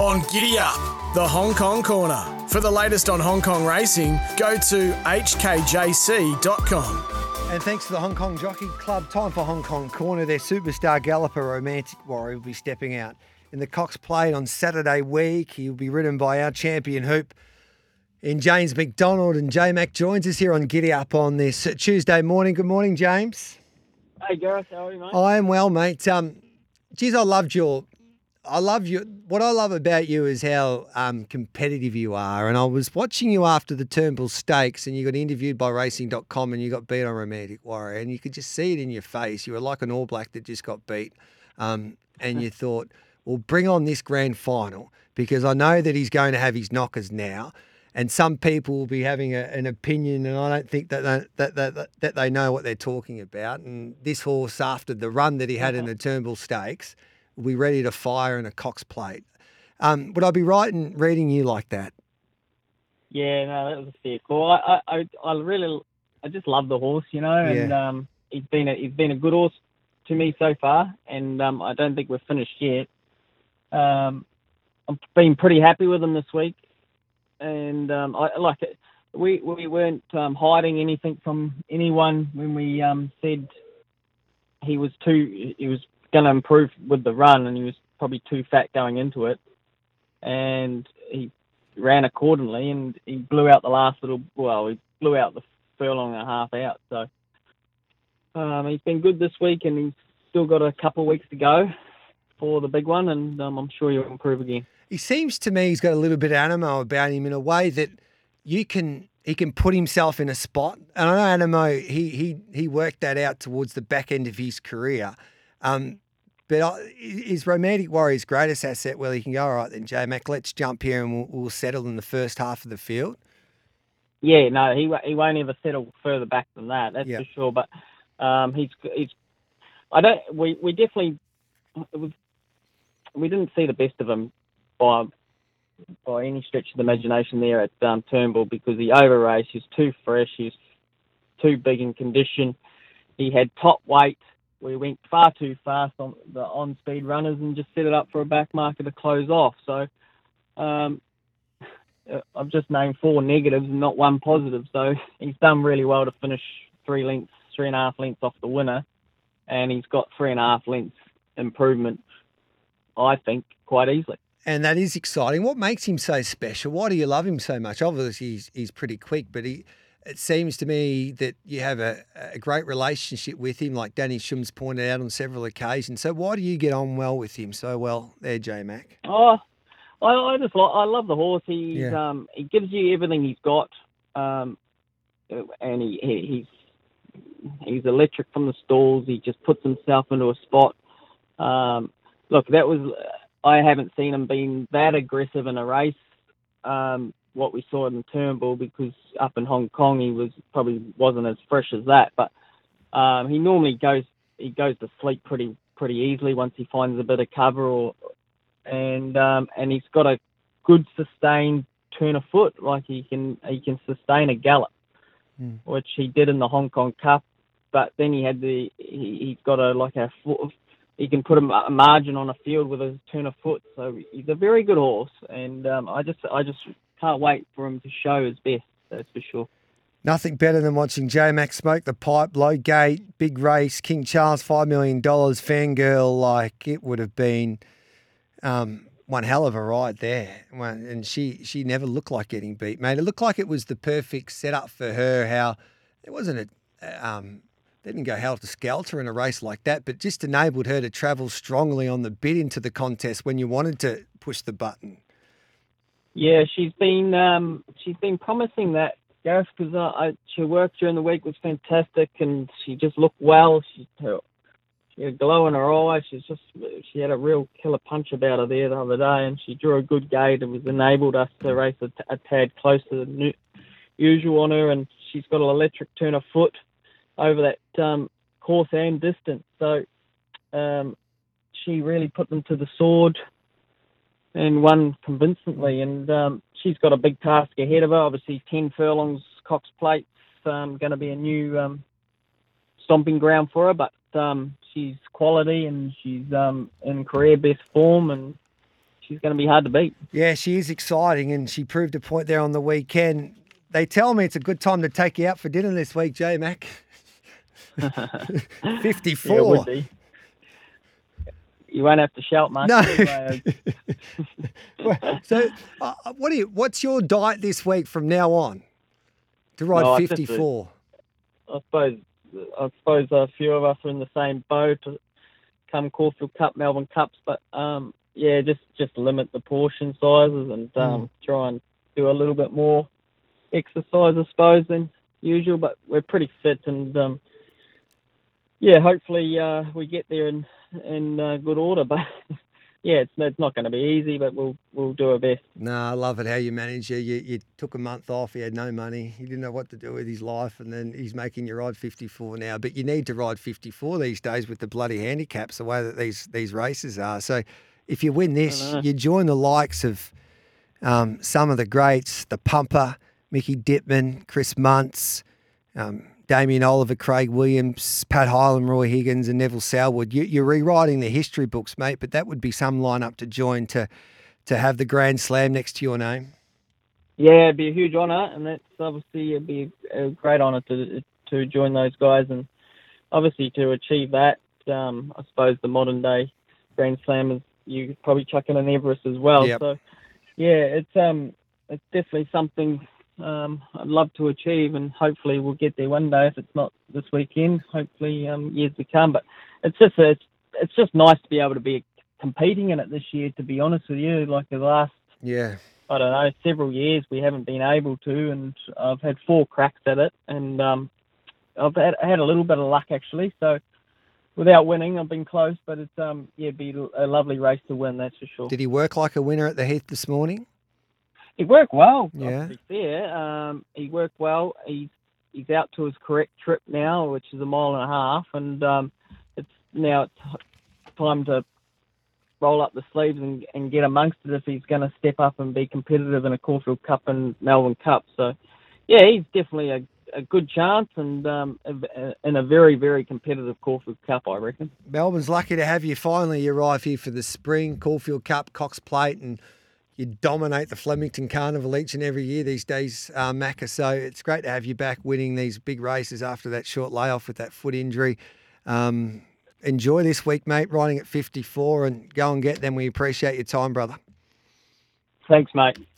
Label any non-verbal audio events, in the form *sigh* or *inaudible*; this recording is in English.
on Giddy Up, the Hong Kong Corner. For the latest on Hong Kong racing, go to hkjc.com. And thanks to the Hong Kong Jockey Club, time for Hong Kong Corner. Their superstar galloper, Romantic Warrior, will be stepping out in the Cox Plate on Saturday week. He'll be ridden by our champion hoop in James McDonald. And J Mac joins us here on Giddy Up on this Tuesday morning. Good morning, James. Hey Gareth, how are you, mate? I am well, mate. Um, geez, I loved your. I love you. What I love about you is how um, competitive you are. And I was watching you after the Turnbull Stakes, and you got interviewed by Racing.com, and you got beat on Romantic Warrior, and you could just see it in your face. You were like an All Black that just got beat, um, and you *laughs* thought, "Well, bring on this grand final because I know that he's going to have his knockers now." and some people will be having a, an opinion, and I don't think that they, that, that that they know what they're talking about. And this horse, after the run that he had in the Turnbull Stakes, will be ready to fire in a Cox Plate. Um, would I be right in reading you like that? Yeah, no, that was a fair call. I, I, I really, I just love the horse, you know, and Yeah. um, he's been a, he's been a good horse to me so far, and um, I don't think we're finished yet. Um, I've been pretty happy with him this week, and um, I like it. We we weren't um, hiding anything from anyone when we um, said he was too he was going to improve with the run, and he was probably too fat going into it, and he ran accordingly, and he blew out the last little. Well, he blew out the furlong and a half out. So um, he's been good this week, and he's still got a couple of weeks to go for the big one, and um, I'm sure he'll improve again. He seems to me he's got a little bit of Anamoe about him in a way that you can he can put himself in a spot. And I know Anamoe he he he worked that out towards the back end of his career. Um, but I, is Romantic Warrior's greatest asset where he can go, all right then, J Mac, let's jump here and we'll, we'll settle in the first half of the field? Yeah, no, he he won't ever settle further back than that. That's for sure. But um, he's he's. I don't. We we definitely. It was. We didn't see the best of him by by any stretch of the imagination there at um, Turnbull because he over raced. He's too fresh. He's too big in condition. He had top weight. We went far too fast on the on speed runners and just set it up for a back marker to close off. So. Um, *laughs* I've just named four negatives and not one positive. So *laughs* he's done really well to finish three lengths, three and a half lengths off the winner, and he's got three and a half lengths improvement. I think quite easily. And that is exciting. What makes him so special? Why do you love him so much? Obviously, he's, he's pretty quick, but he, it seems to me that you have a, a great relationship with him, like Danny Shum's pointed out on several occasions. So why do you get on well with him so well there, J Mac? Oh, I, I just lo- I love the horse. He's Yeah. um he gives you everything he's got, um, and he, he he's he's electric from the stalls. He just puts himself into a spot. Um, look, that was I haven't seen him being that aggressive in a race. Um, what we saw in Turnbull because up in Hong Kong he was probably wasn't as fresh as that, but um, he normally goes he goes to sleep pretty pretty easily once he finds a bit of cover or and um, and he's got a good sustained turn of foot, like he can he can sustain a gallop, Hmm. which he did in the Hong Kong Cup. But then he had the he, he's got a like a foot, he can put a, a margin on a field with his turn of foot. So he's a very good horse, and um, I just I just can't wait for him to show his best. That's for sure. Nothing better than watching J Mac smoke the pipe, low gate, big race, King Charles, $5 million, fangirl. Like it would have been um, one hell of a ride there. And she, she never looked like getting beat, mate. It looked like it was the perfect setup for her. How it wasn't a, um, they didn't go helter skelter in a race like that, but just enabled her to travel strongly on the bit into the contest when you wanted to push the button. Yeah, she's been um, she's been promising that Gareth because uh, I, her work during the week was fantastic and she just looked well. She her, she had a glow in her eyes. She's just she had a real killer punch about her there the other day, and she drew a good gate and was enabled us to race a, tad closer than nu- usual on her. And she's got an electric turn of foot over that um, course and distance. So um, she really put them to the sword and won convincingly. And um, she's got a big task ahead of her. Obviously, 10 furlongs, Cox Plate's um, going to be a new um, stomping ground for her, but um, she's quality and she's um, in career best form and she's going to be hard to beat. Yeah, she is exciting, and she proved a point there on the weekend. They tell me it's a good time to take you out for dinner this week, J Mac. *laughs* *laughs* Yeah, it 54. would be. You won't have to shout much. No. *laughs* *laughs* so, uh, what do you? What's your diet this week from now on to ride No, just a- 54? I suppose I suppose a few of us are in the same boat. Come Caulfield Cup, Melbourne Cups, but um, yeah, just just limit the portion sizes and um, try and do a little bit more exercise, I suppose, than usual. But we're pretty fit, and um, yeah, hopefully uh, we get there in in uh, good order. *laughs* But yeah, it's it's not going to be easy, but we'll we'll do our best. No, I love it how you manage. You, you took a month off. He had no money. He didn't know what to do with his life, and then he's making you ride 54 now. But you need to ride 54 these days with the bloody handicaps, the way that these these races are. So, if you win this, you join the likes of um, some of the greats, the Pumper, Mickey Dittman, Chris Munce, um, Damien Oliver, Craig Williams, Pat Hyland, Roy Higgins, and Neville Sellwood. You, you're rewriting the history books, mate. But that would be some lineup to join to to have the Grand Slam next to your name. Yeah, it'd be a huge honour, and that's obviously it'd be a great honour to to join those guys, and obviously to achieve that. Um, I suppose the modern day Grand Slam is you probably chuck in an Everest as well. Yep. So yeah, it's um it's definitely something um, I'd love to achieve, and hopefully we'll get there one day. If it's not this weekend, hopefully um, years to come. But it's just it's it's just nice to be able to be competing in it this year. To be honest with you, like the last Yeah. I don't know, several years we haven't been able to, and I've had four cracks at it, and um, I've had, had a little bit of luck actually. So without winning, I've been close, but it's um, yeah, it'd be a lovely race to win, that's for sure. Did he work like a winner at the Heath this morning? He worked well. Yeah. To be fair, um, he worked well. He's he's out to his correct trip now, which is a mile and a half, and um, it's now it's time to roll up the sleeves and, and get amongst it if he's going to step up and be competitive in a Caulfield Cup and Melbourne Cup. So, yeah, he's definitely a, a good chance and um, in a very very competitive Caulfield Cup, I reckon. Melbourne's lucky to have you. Finally, arrive here for the spring Caulfield Cup, Cox Plate, and you dominate the Flemington Carnival each and every year these days, uh, Macca. So it's great to have you back winning these big races after that short layoff with that foot injury. Um, enjoy this week, mate, riding at 54 and go and get them. We appreciate your time, brother. Thanks, mate.